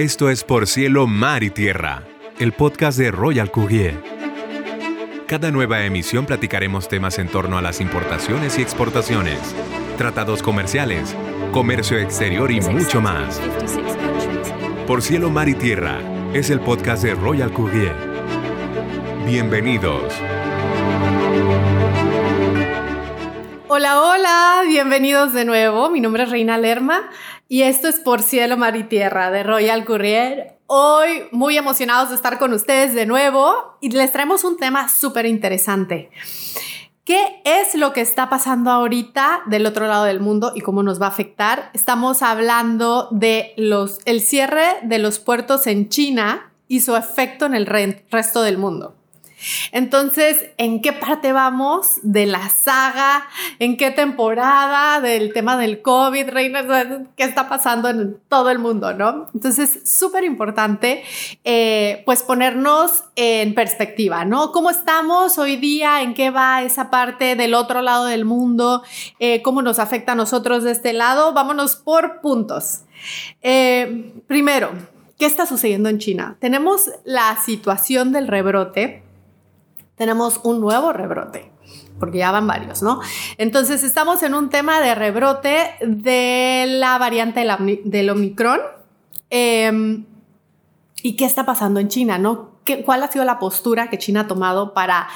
Esto es Por Cielo, Mar y Tierra, el podcast de Royal Courier. Cada nueva emisión platicaremos temas en torno a las importaciones y exportaciones, tratados comerciales, comercio exterior y mucho más. Por Cielo, Mar y Tierra es el podcast de Royal Courier. Bienvenidos. Hola, hola, bienvenidos de nuevo. Mi nombre es Reina Lerma y esto es Por Cielo, Mar y Tierra de Royal Courier. Hoy muy emocionados de estar con ustedes de nuevo y les traemos un tema súper interesante. ¿Qué es lo que está pasando ahorita del otro lado del mundo y cómo nos va a afectar? Estamos hablando de los, el cierre de los puertos en China y su efecto en el resto del mundo. Entonces, ¿en qué parte vamos de la saga? ¿En qué temporada del tema del COVID, Reina? ¿Qué está pasando en todo el mundo, no? Entonces, súper importante, eh, pues ponernos en perspectiva, ¿no? ¿Cómo estamos hoy día? ¿En qué va esa parte del otro lado del mundo? Eh, ¿Cómo nos afecta a nosotros de este lado? Vámonos por puntos. Eh, primero, ¿qué está sucediendo en China? Tenemos la situación del rebrote tenemos un nuevo rebrote, porque ya van varios, ¿no? Entonces estamos en un tema de rebrote de la variante del Omicron. Em, ¿Y qué está pasando en China, no? ¿Cuál ha sido la postura que China ha tomado para,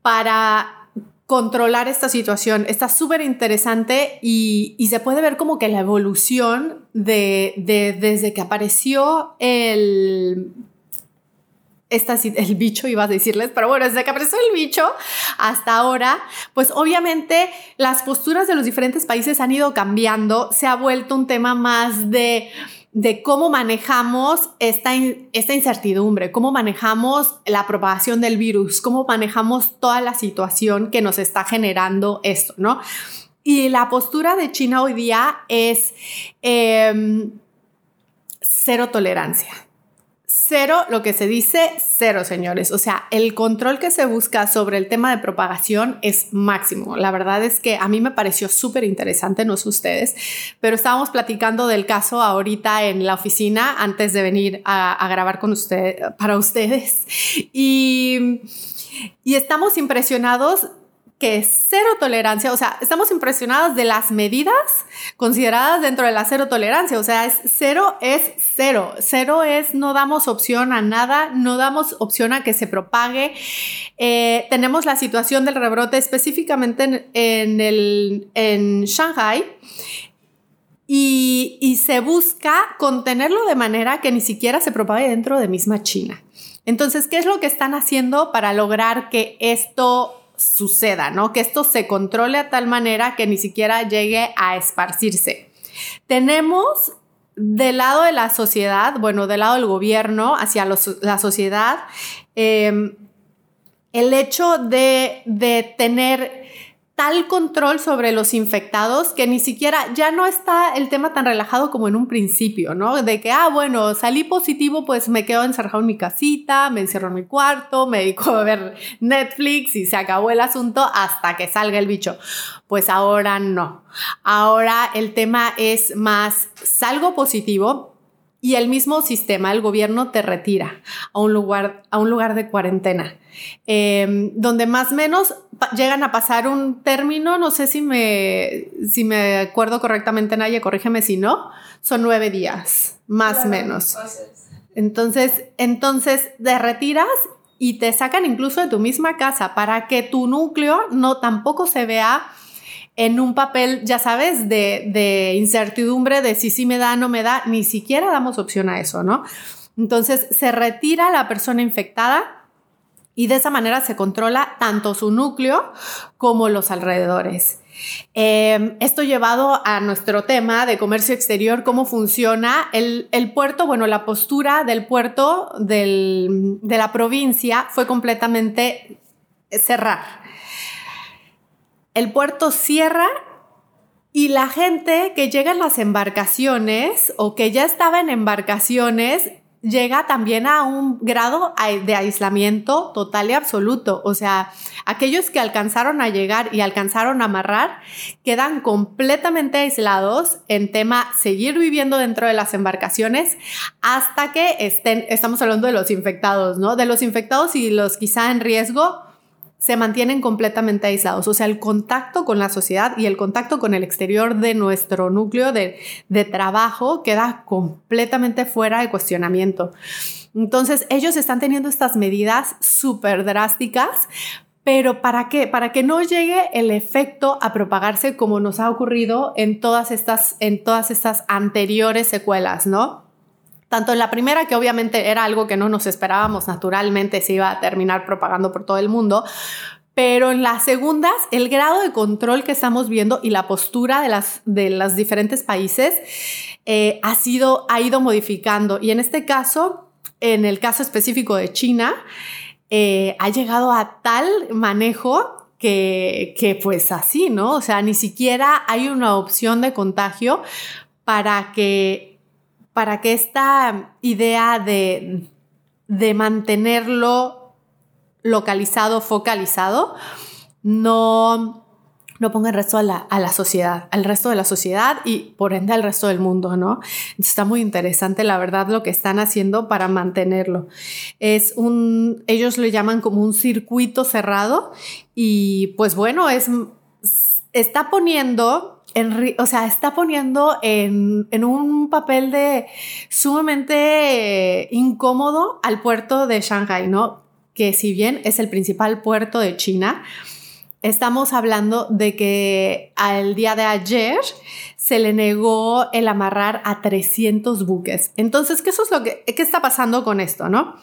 para controlar esta situación? Está súper interesante y, se puede ver como que la evolución de, desde que apareció el esta, el bicho, iba a decirles, pero bueno, desde que apareció el bicho hasta ahora, pues obviamente las posturas de los diferentes países han ido cambiando, se ha vuelto un tema más de, de cómo manejamos esta, esta incertidumbre, cómo manejamos la propagación del virus, cómo manejamos toda la situación que nos está generando esto, ¿no? Y la postura de China hoy día es em, cero tolerancia Cero, lo que se dice, cero, señores. O sea, el control que se busca sobre el tema de propagación es máximo. La verdad es que a mí me pareció súper interesante, no sé ustedes, pero estábamos platicando del caso ahorita en la oficina antes de venir a, grabar con usted, para ustedes. Y, y estamos impresionados que es cero tolerancia, o sea, estamos impresionados de las medidas consideradas dentro de la cero tolerancia, o sea, es cero es cero, cero es no damos opción a nada, no damos opción a que se propague. Eh, tenemos la situación del rebrote específicamente en, el, en Shanghai. Y, y se busca contenerlo de manera que ni siquiera se propague dentro de misma China. Entonces, ¿qué es lo que están haciendo para lograr que esto suceda, ¿no? Que esto se controle a tal manera que ni siquiera llegue a esparcirse. Tenemos del lado de la sociedad, bueno, del lado del gobierno hacia la sociedad, em, el hecho de, de tener tal control sobre los infectados que ni siquiera ya no está el tema tan relajado como en un principio, ¿no? De que, ah, bueno, salí positivo, pues me quedo encerrado en mi casita, me encierro en mi cuarto, me dedico a ver Netflix y se acabó el asunto hasta que salga el bicho. Pues ahora no. Ahora el tema es más, salgo positivo, y el mismo sistema, el gobierno te retira a un lugar, a un lugar de cuarentena, em, donde más o menos llegan a pasar un término, no sé si me, si me acuerdo correctamente, Naya, corrígeme si no, son nueve días, más o menos. Entonces, entonces te retiras y te sacan incluso de tu misma casa para que tu núcleo no tampoco se vea en un papel, ya sabes, de, incertidumbre de si sí me da, no me da, ni siquiera damos opción a eso, ¿no? Entonces se retira la persona infectada y de esa manera se controla tanto su núcleo como los alrededores. Em, esto llevado a nuestro tema de comercio exterior, cómo funciona el, puerto, bueno, la postura del puerto de la provincia fue completamente cerrar el puerto cierra y la gente que llega en las embarcaciones o que ya estaba en embarcaciones llega también a un grado de aislamiento total y absoluto. O sea, aquellos que alcanzaron a llegar y alcanzaron a amarrar quedan completamente aislados en tema seguir viviendo dentro de las embarcaciones hasta que estén, estamos hablando de los infectados, ¿no? De los infectados y los quizá en riesgo se mantienen completamente aislados. O sea, el contacto con la sociedad y el contacto con el exterior de nuestro núcleo de, trabajo queda completamente fuera de cuestionamiento. Entonces, ellos están teniendo estas medidas súper drásticas, pero ¿para qué? Para que no llegue el efecto a propagarse como nos ha ocurrido en todas estas, en todas estas anteriores secuelas, ¿no? Tanto en la primera, que obviamente era algo que no nos esperábamos, naturalmente se iba a terminar propagando por todo el mundo, pero en las segundas, el grado de control que estamos viendo y la postura de, las, de los diferentes países eh, ha, sido, ha ido modificando. Y en este caso, en el caso específico de China, eh, ha llegado a tal manejo que, que pues así, ¿no? O sea, ni siquiera hay una opción de contagio para que para que esta idea de, mantenerlo localizado, focalizado, no, no ponga el resto a la, sociedad, al resto de la sociedad y por ende al resto del mundo, ¿no? Está muy interesante, la verdad, lo que están haciendo para mantenerlo. Es un, ellos lo llaman como un circuito cerrado y pues bueno, es, está poniendo o sea, está poniendo en, un papel de sumamente incómodo al puerto de Shanghai, ¿no? Que si bien es el principal puerto de China, estamos hablando de que al día de ayer se le negó el amarrar a 300 buques. Entonces, ¿qué, es lo que, qué está pasando con esto, no?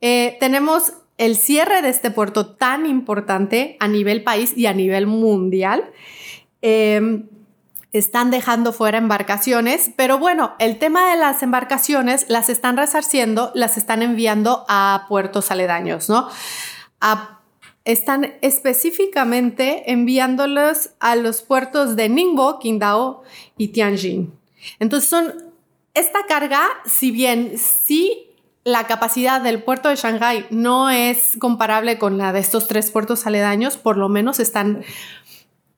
Eh, tenemos el cierre de este puerto tan importante a nivel país y a nivel mundial. Eh, están dejando fuera embarcaciones, pero bueno, el tema de las embarcaciones las están resarciendo, las están enviando a puertos aledaños, ¿no? están específicamente enviándolos a los puertos de Ningbo, Qingdao y Tianjin. Entonces son esta carga, si bien sí la capacidad del puerto de Shanghai no es comparable con la de estos tres puertos aledaños, por lo menos están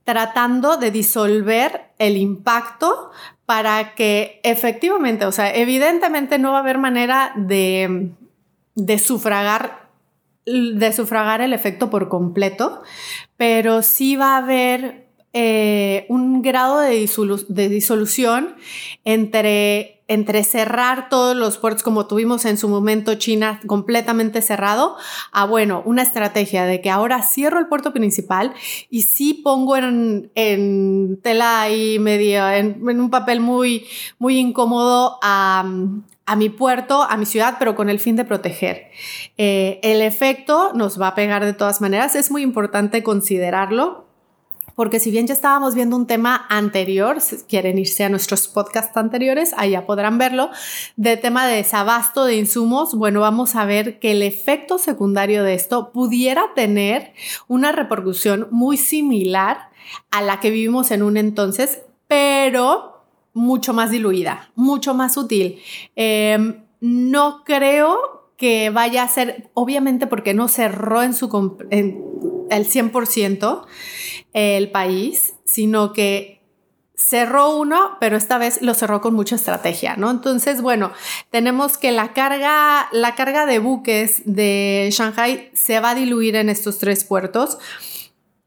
tratando de disolver el impacto para que efectivamente, o sea, evidentemente no va a haber manera de, de sufragar de sufragar el efecto por completo, pero sí va a haber eh, un grado de, de disolución entre entre cerrar todos los puertos como tuvimos en su momento China completamente cerrado, a bueno, una estrategia de que ahora cierro el puerto principal y sí pongo en, tela y media, en, un papel muy, muy incómodo a, mi puerto, a mi ciudad, pero con el fin de proteger. Eh, el efecto nos va a pegar de todas maneras, es muy importante considerarlo porque si bien ya estábamos viendo un tema anterior, si quieren irse a nuestros podcasts anteriores, allá podrán verlo, de tema de desabasto de insumos, bueno, vamos a ver que el efecto secundario de esto pudiera tener una repercusión muy similar a la que vivimos en un entonces, pero mucho más diluida, mucho más sutil. Em, no creo que vaya a ser, obviamente porque no cerró en su en el 100% el país, sino que cerró uno, pero esta vez lo cerró con mucha estrategia, ¿no? Entonces, bueno, tenemos que la carga, la carga de buques de Shanghai se va a diluir en estos tres puertos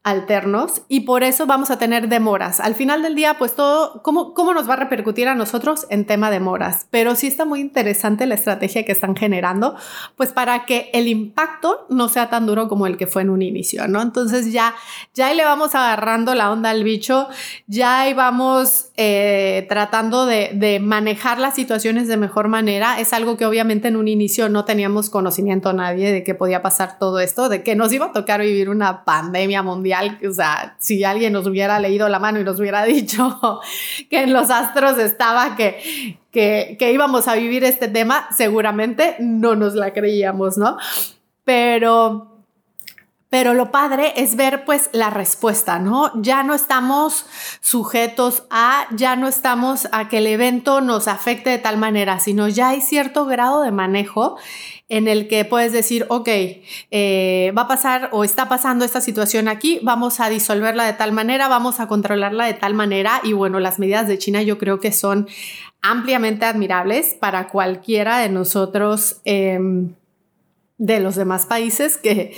alternos y por eso vamos a tener demoras. Al final del día, pues todo, ¿cómo, cómo nos va a repercutir a nosotros en tema de demoras? Pero sí está muy interesante la estrategia que están generando, pues para que el impacto no sea tan duro como el que fue en un inicio, ¿no? Entonces ya, ya ahí le vamos agarrando la onda al bicho, ya ahí vamos eh, tratando de, de manejar las situaciones de mejor manera. Es algo que obviamente en un inicio no teníamos conocimiento nadie de que podía pasar todo esto, de que nos iba a tocar vivir una pandemia mundial o sea, si alguien nos hubiera leído la mano y nos hubiera dicho que en los astros estaba que, que, que íbamos a vivir este tema, seguramente no nos la creíamos, ¿no? Pero Pero lo padre es ver pues la respuesta, ¿no? Ya no estamos sujetos a, ya no estamos a que el evento nos afecte de tal manera, sino ya hay cierto grado de manejo en el que puedes decir, ok, eh, va a pasar o está pasando esta situación aquí, vamos a disolverla de tal manera, vamos a controlarla de tal manera. Y bueno, las medidas de China yo creo que son ampliamente admirables para cualquiera de nosotros em, de los demás países que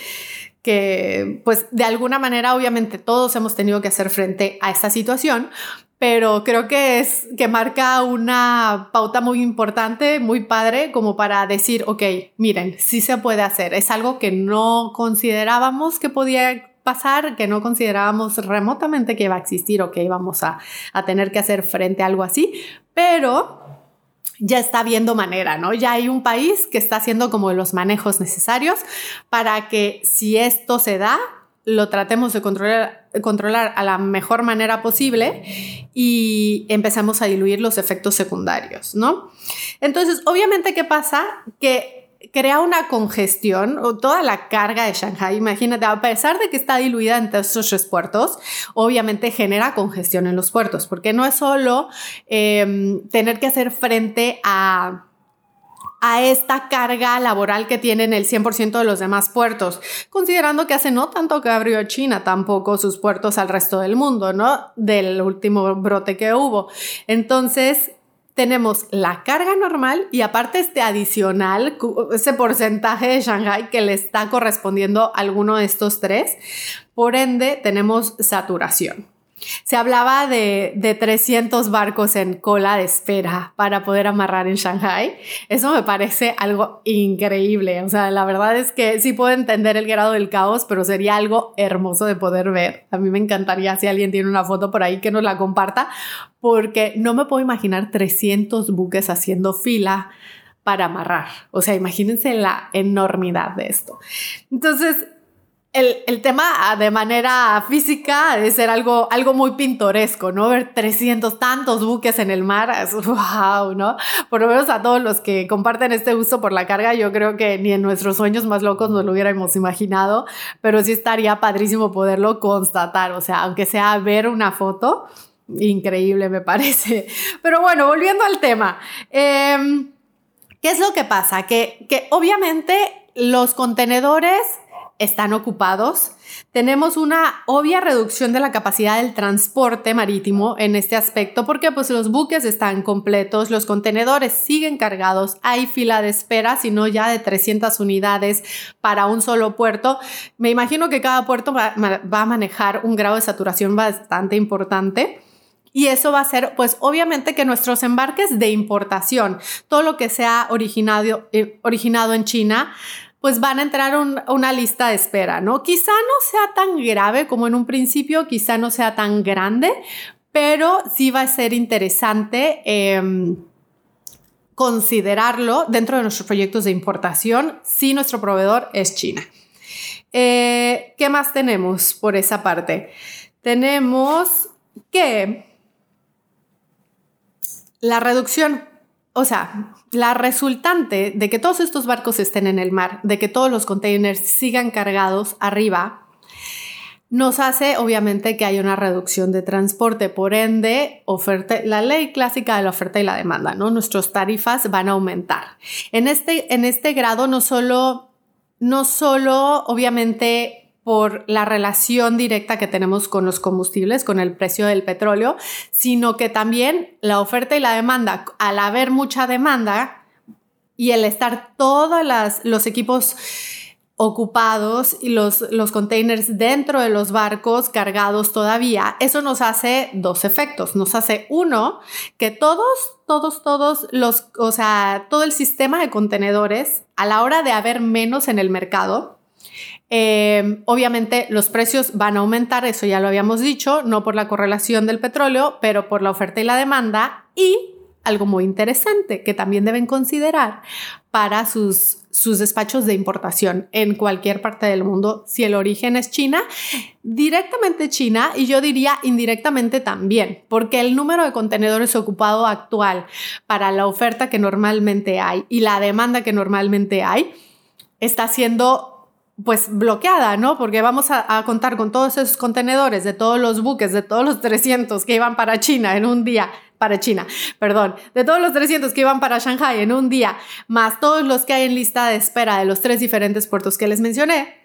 que pues de alguna manera obviamente todos hemos tenido que hacer frente a esta situación, pero creo que es que marca una pauta muy importante, muy padre, como para decir, ok, miren, sí se puede hacer. Es algo que no considerábamos que podía pasar, que no considerábamos remotamente que iba a existir o que íbamos a, a tener que hacer frente a algo así, pero ya está viendo manera, ¿no? Ya hay un país que está haciendo como los manejos necesarios para que si esto se da, lo tratemos de controlar, a la mejor manera posible y empezamos a diluir los efectos secundarios, ¿no? Entonces, obviamente, ¿qué pasa? Que crea una congestión o toda la carga de Shanghai. Imagínate, a pesar de que está diluida entre estos tres puertos, obviamente genera congestión en los puertos, porque no es solo em, tener que hacer frente a a esta carga laboral que tienen el 100% de los demás puertos, considerando que hace no tanto que abrió China tampoco sus puertos al resto del mundo, ¿no? Del último brote que hubo. Entonces, tenemos la carga normal y aparte este adicional, ese porcentaje de Shanghai que le está correspondiendo a alguno de estos tres. Por ende, tenemos saturación. Se hablaba de, de, 300 barcos en cola de espera para poder amarrar en Shanghai. Eso me parece algo increíble. O sea, la verdad es que sí puedo entender el grado del caos, pero sería algo hermoso de poder ver. A mí me encantaría si alguien tiene una foto por ahí que nos la comparta, porque no me puedo imaginar 300 buques haciendo fila para amarrar. O sea, imagínense la enormidad de esto. Entonces, el, tema ah, de manera física de ser algo, algo muy pintoresco, ¿no? Ver 300 tantos buques en el mar, es wow, ¿no? Por lo menos a todos los que comparten este gusto por la carga, yo creo que ni en nuestros sueños más locos nos lo hubiéramos imaginado, pero sí estaría padrísimo poderlo constatar, o sea, aunque sea ver una foto, increíble me parece. Pero bueno, volviendo al tema. Em, ¿Qué es lo que pasa? Que, que obviamente los contenedores están ocupados. Tenemos una obvia reducción de la capacidad del transporte marítimo en este aspecto porque pues los buques están completos, los contenedores siguen cargados, hay fila de espera, sino ya de 300 unidades para un solo puerto. Me imagino que cada puerto va, va a manejar un grado de saturación bastante importante. Y eso va a ser, pues obviamente que nuestros embarques de importación, todo lo que sea originado, eh, originado en China, pues van a entrar a una lista de espera, ¿no? Quizá no sea tan grave como en un principio, quizá no sea tan grande, pero sí va a ser interesante em, considerarlo dentro de nuestros proyectos de importación si nuestro proveedor es China. Eh, ¿Qué más tenemos por esa parte? Tenemos que la reducción o sea, la resultante de que todos estos barcos estén en el mar, de que todos los containers sigan cargados arriba, nos hace obviamente que haya una reducción de transporte, por ende, la ley clásica de la oferta y la demanda, ¿no? Nuestras tarifas van a aumentar. En este, en este grado no solo, no solo obviamente por la relación directa que tenemos con los combustibles, con el precio del petróleo, sino que también la oferta y la demanda, al haber mucha demanda y el estar todos los equipos ocupados y los, los containers dentro de los barcos cargados todavía, eso nos hace dos efectos. Nos hace uno, que todos, todos, todos los, o sea, todo el sistema de contenedores, a la hora de haber menos en el mercado, eh, obviamente los precios van a aumentar, eso ya lo habíamos dicho, no por la correlación del petróleo, pero por la oferta y la demanda y algo muy interesante que también deben considerar para sus, sus despachos de importación en cualquier parte del mundo, si el origen es China, directamente China y yo diría indirectamente también, porque el número de contenedores ocupado actual para la oferta que normalmente hay y la demanda que normalmente hay está siendo pues bloqueada, ¿no? Porque vamos a, contar con todos esos contenedores de todos los buques, de todos los 300 que iban para China en un día, para China, perdón, de todos los 300 que iban para Shanghai en un día, más todos los que hay en lista de espera de los tres diferentes puertos que les mencioné,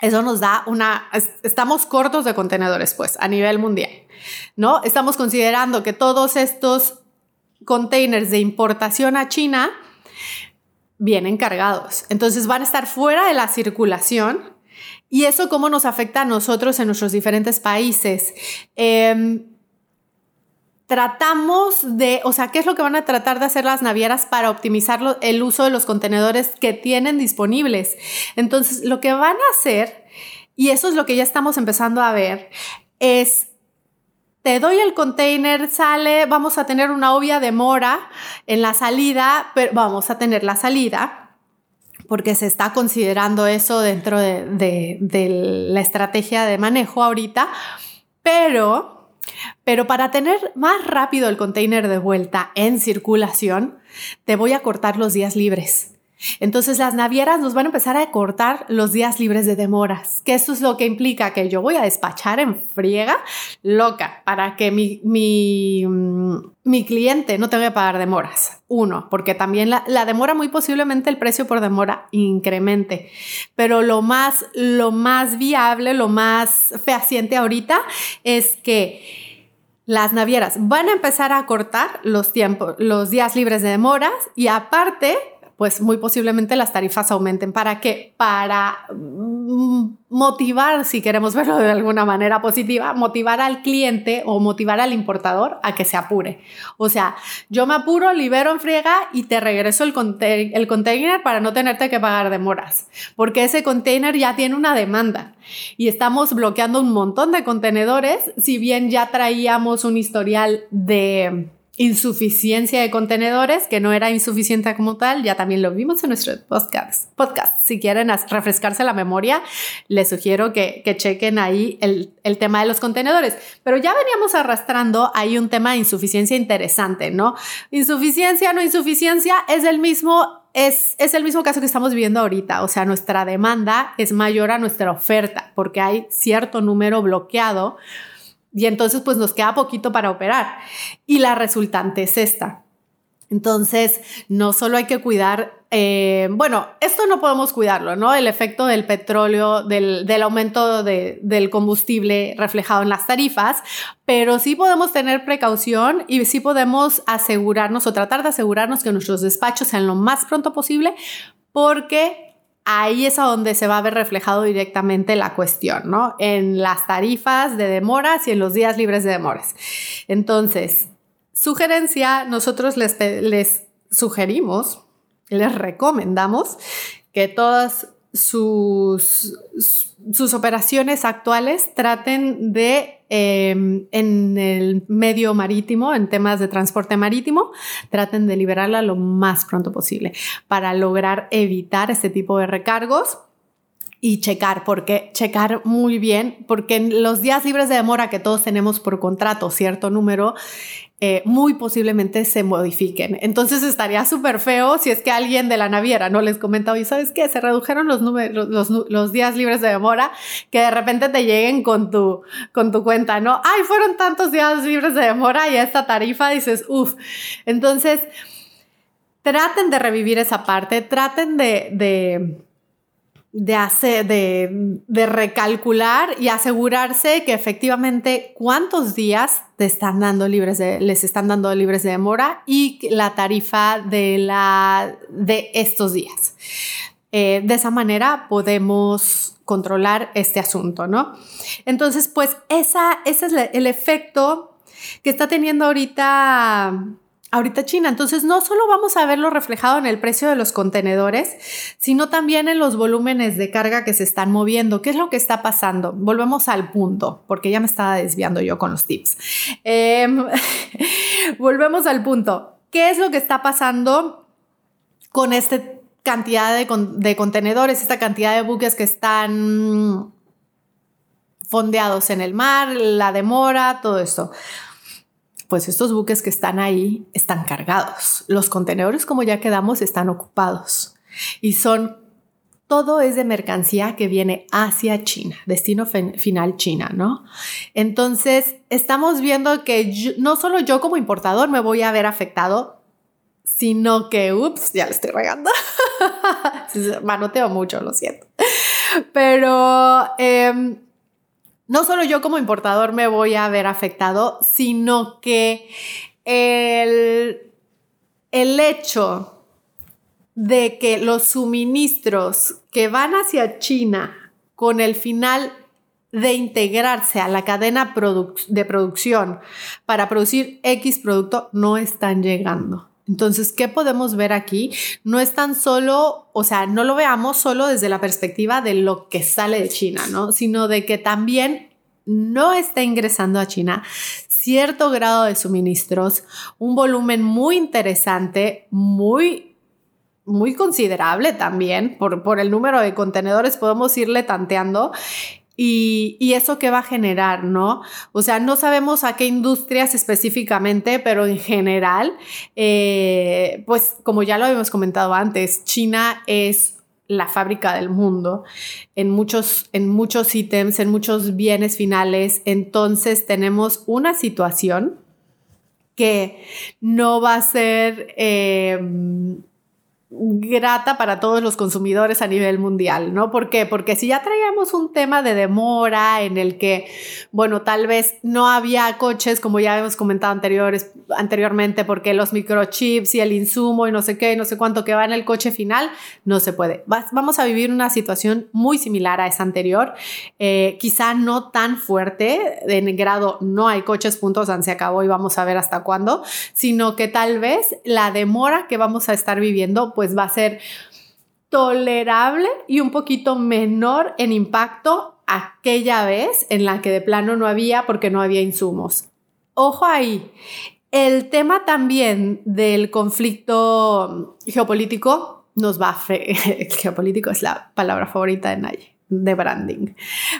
eso nos da una, estamos cortos de contenedores, pues, a nivel mundial, ¿no? Estamos considerando que todos estos containers de importación a China vienen cargados. Entonces van a estar fuera de la circulación. ¿Y eso cómo nos afecta a nosotros en nuestros diferentes países? Em, tratamos de, o sea, ¿qué es lo que van a tratar de hacer las navieras para optimizar el uso de los contenedores que tienen disponibles? Entonces, lo que van a hacer, y eso es lo que ya estamos empezando a ver, es te doy el container, sale, vamos a tener una obvia demora en la salida, pero vamos a tener la salida porque se está considerando eso dentro de, la estrategia de manejo ahorita, pero, pero para tener más rápido el container de vuelta en circulación, te voy a cortar los días libres. Entonces las navieras nos van a empezar a cortar los días libres de demoras, que eso es lo que implica que yo voy a despachar en friega loca para que mi, mi, mm, mi cliente no tenga que pagar demoras. Uno, porque también la, la, demora muy posiblemente el precio por demora incremente, pero lo más, lo más viable, lo más fehaciente ahorita es que las navieras van a empezar a cortar los tiempos, los días libres de demoras y aparte pues muy posiblemente las tarifas aumenten. ¿Para qué? Para mm, motivar, si queremos verlo de alguna manera positiva, motivar al cliente o motivar al importador a que se apure. O sea, yo me apuro, libero en friega y te regreso el, el container para no tenerte que pagar demoras, porque ese container ya tiene una demanda y estamos bloqueando un montón de contenedores, si bien ya traíamos un historial de insuficiencia de contenedores, que no era insuficiente como tal, ya también lo vimos en nuestro podcast. podcast. Si quieren refrescarse la memoria, les sugiero que, chequen ahí el, tema de los contenedores. Pero ya veníamos arrastrando ahí un tema de insuficiencia interesante, ¿no? Insuficiencia, no insuficiencia, es el mismo es, es, el mismo caso que estamos viviendo ahorita, o sea, nuestra demanda es mayor a nuestra oferta porque hay cierto número bloqueado y entonces pues nos queda poquito para operar. Y la resultante es esta. Entonces, no solo hay que cuidar, eh, bueno, esto no podemos cuidarlo, ¿no? El efecto del petróleo, del, del aumento de, del combustible reflejado en las tarifas, pero sí podemos tener precaución y sí podemos asegurarnos o tratar de asegurarnos que nuestros despachos sean lo más pronto posible porque ahí es a donde se va a ver reflejado directamente la cuestión, ¿no? En las tarifas de demoras y en los días libres de demoras. Entonces, sugerencia, nosotros les, les sugerimos, les recomendamos que todas sus, sus operaciones actuales traten de, em, en el medio marítimo, en temas de transporte marítimo, traten de liberarla lo más pronto posible para lograr evitar este tipo de recargos y checar, porque checar muy bien, porque en los días libres de demora que todos tenemos por contrato, cierto número, eh, muy posiblemente se modifiquen. Entonces estaría súper feo si es que alguien de la naviera no les comenta, oye, ¿sabes qué? Se redujeron los, los, días libres de demora, que de repente te lleguen con tu, con tu cuenta, ¿no? Ay, fueron tantos días libres de demora y esta tarifa dices, uff. Entonces, traten de revivir esa parte, traten de de, hacer, de, de, recalcular y asegurarse que efectivamente cuántos días te están dando libres de, les están dando libres de demora y la tarifa de, la, de estos días. Eh, de esa manera podemos controlar este asunto, ¿no? Entonces, pues esa, ese es el efecto que está teniendo ahorita ahorita China. Entonces, no solo vamos a verlo reflejado en el precio de los contenedores, sino también en los volúmenes de carga que se están moviendo. ¿Qué es lo que está pasando? Volvemos al punto, porque ya me estaba desviando yo con los tips. Em, volvemos al punto. ¿Qué es lo que está pasando con esta cantidad de, de contenedores, esta cantidad de buques que están fondeados en el mar, la demora, todo esto? Pues estos buques que están ahí están cargados. Los contenedores, como ya quedamos, están ocupados y son todo es de mercancía que viene hacia China, destino final China, ¿no? Entonces, estamos viendo que no solo yo como importador me voy a ver afectado, sino que, ups, ya le estoy regando. Manoteo mucho, lo siento. Pero em, no solo yo como importador me voy a ver afectado, sino que el, el hecho de que los suministros que van hacia China con el final de integrarse a la cadena de producción para producir X producto no están llegando. Entonces, ¿qué podemos ver aquí? No es tan solo, o sea, no lo veamos solo desde la perspectiva de lo que sale de China, ¿no? Sino de que también no está ingresando a China cierto grado de suministros, un volumen muy interesante, muy muy considerable también por, por el número de contenedores, podemos irle tanteando. Y, eso que va a generar, ¿no? O sea, no sabemos a qué industrias específicamente, pero en general, eh, pues como ya lo habíamos comentado antes, China es la fábrica del mundo en muchos, en muchos ítems, en muchos bienes finales. Entonces tenemos una situación que no va a ser... Eh, grata para todos los consumidores a nivel mundial, ¿no? ¿Por qué? Porque si ya traíamos un tema de demora en el que, bueno, tal vez no había coches, como ya hemos comentado anteriores, anteriormente, porque los microchips y el insumo y no sé qué, no sé cuánto que va en el coche final, no se puede. Vamos a vivir una situación muy similar a esa anterior, eh, quizá no tan fuerte, en grado no hay coches, puntos, se acabó y vamos a ver hasta cuándo, sino que tal vez la demora que vamos a estar viviendo, pues va a ser tolerable y un poquito menor en impacto aquella vez en la que de plano no había porque no había insumos. Ojo ahí, el tema también del conflicto geopolítico nos va a... Geopolítico es la palabra favorita de nadie de branding.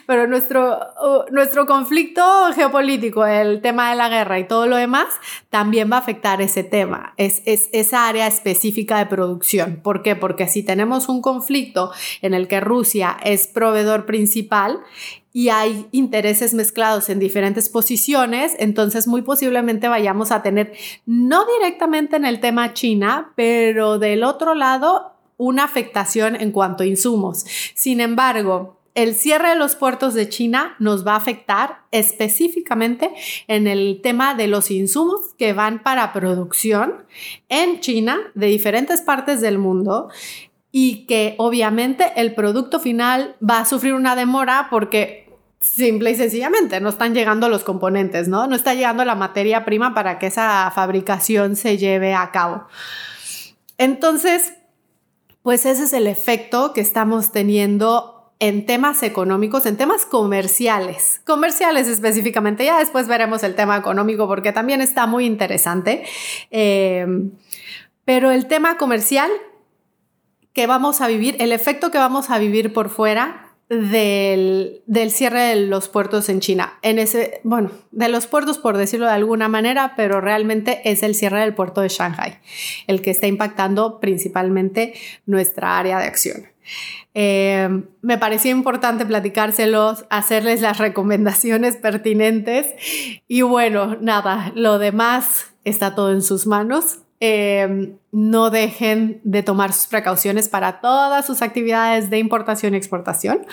Pero nuestro, uh, nuestro conflicto geopolítico, el tema de la guerra y todo lo demás, también va a afectar ese tema, es, es esa área específica de producción. ¿Por qué? Porque si tenemos un conflicto en el que Rusia es proveedor principal y hay intereses mezclados en diferentes posiciones, entonces muy posiblemente vayamos a tener, no directamente en el tema China, pero del otro lado una afectación en cuanto a insumos. Sin embargo, el cierre de los puertos de China nos va a afectar específicamente en el tema de los insumos que van para producción en China de diferentes partes del mundo y que obviamente el producto final va a sufrir una demora porque simple y sencillamente no están llegando los componentes, ¿no? No está llegando la materia prima para que esa fabricación se lleve a cabo. Entonces, pues ese es el efecto que estamos teniendo en temas económicos, en temas comerciales, comerciales específicamente. Ya después veremos el tema económico porque también está muy interesante. Eh, pero el tema comercial que vamos a vivir, el efecto que vamos a vivir por fuera del, cierre de los puertos en China. En ese, bueno, de los puertos por decirlo de alguna manera, pero realmente es el cierre del puerto de Shanghai, el que está impactando principalmente nuestra área de acción. Eh, me parecía importante platicárselos, hacerles las recomendaciones pertinentes y bueno, nada, lo demás está todo en sus manos. Em, no dejen de tomar sus precauciones para todas sus actividades de importación y exportación.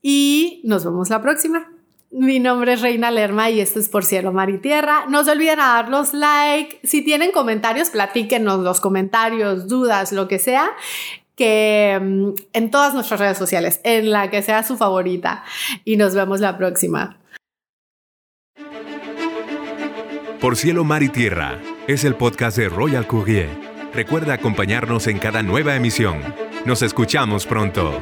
Y nos vemos la próxima. Mi nombre es Reina Lerma y esto es Por Cielo, Mar y Tierra. No se olviden a darnos like. Si tienen comentarios, platíquenos los comentarios, dudas, lo que sea que em, en todas nuestras redes sociales, en la que sea su favorita. Y nos vemos la próxima. Por Cielo, Mar y Tierra es el podcast de Royal Courier. Recuerda acompañarnos en cada nueva emisión. Nos escuchamos pronto.